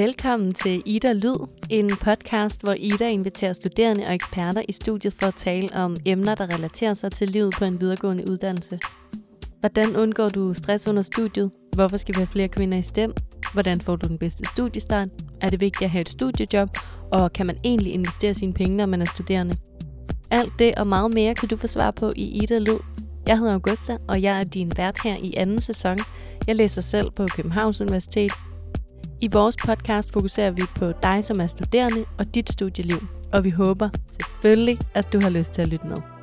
Velkommen til Ida Lyd, en podcast, hvor Ida inviterer studerende og eksperter i studiet for at tale om emner, der relaterer sig til livet på en videregående uddannelse. Hvordan undgår du stress under studiet? Hvorfor skal vi have flere kvinder i STEM? Hvordan får du den bedste studiestart? Er det vigtigt at have et studiejob? Og kan man egentlig investere sine penge, når man er studerende? Alt det og meget mere kan du få svar på i Ida Lyd. Jeg hedder Augusta, og jeg er din vært her i anden sæson. Jeg læser selv på Københavns Universitet. I vores podcast fokuserer vi på dig, som er studerende, og dit studieliv. Og vi håber selvfølgelig, at du har lyst til at lytte med.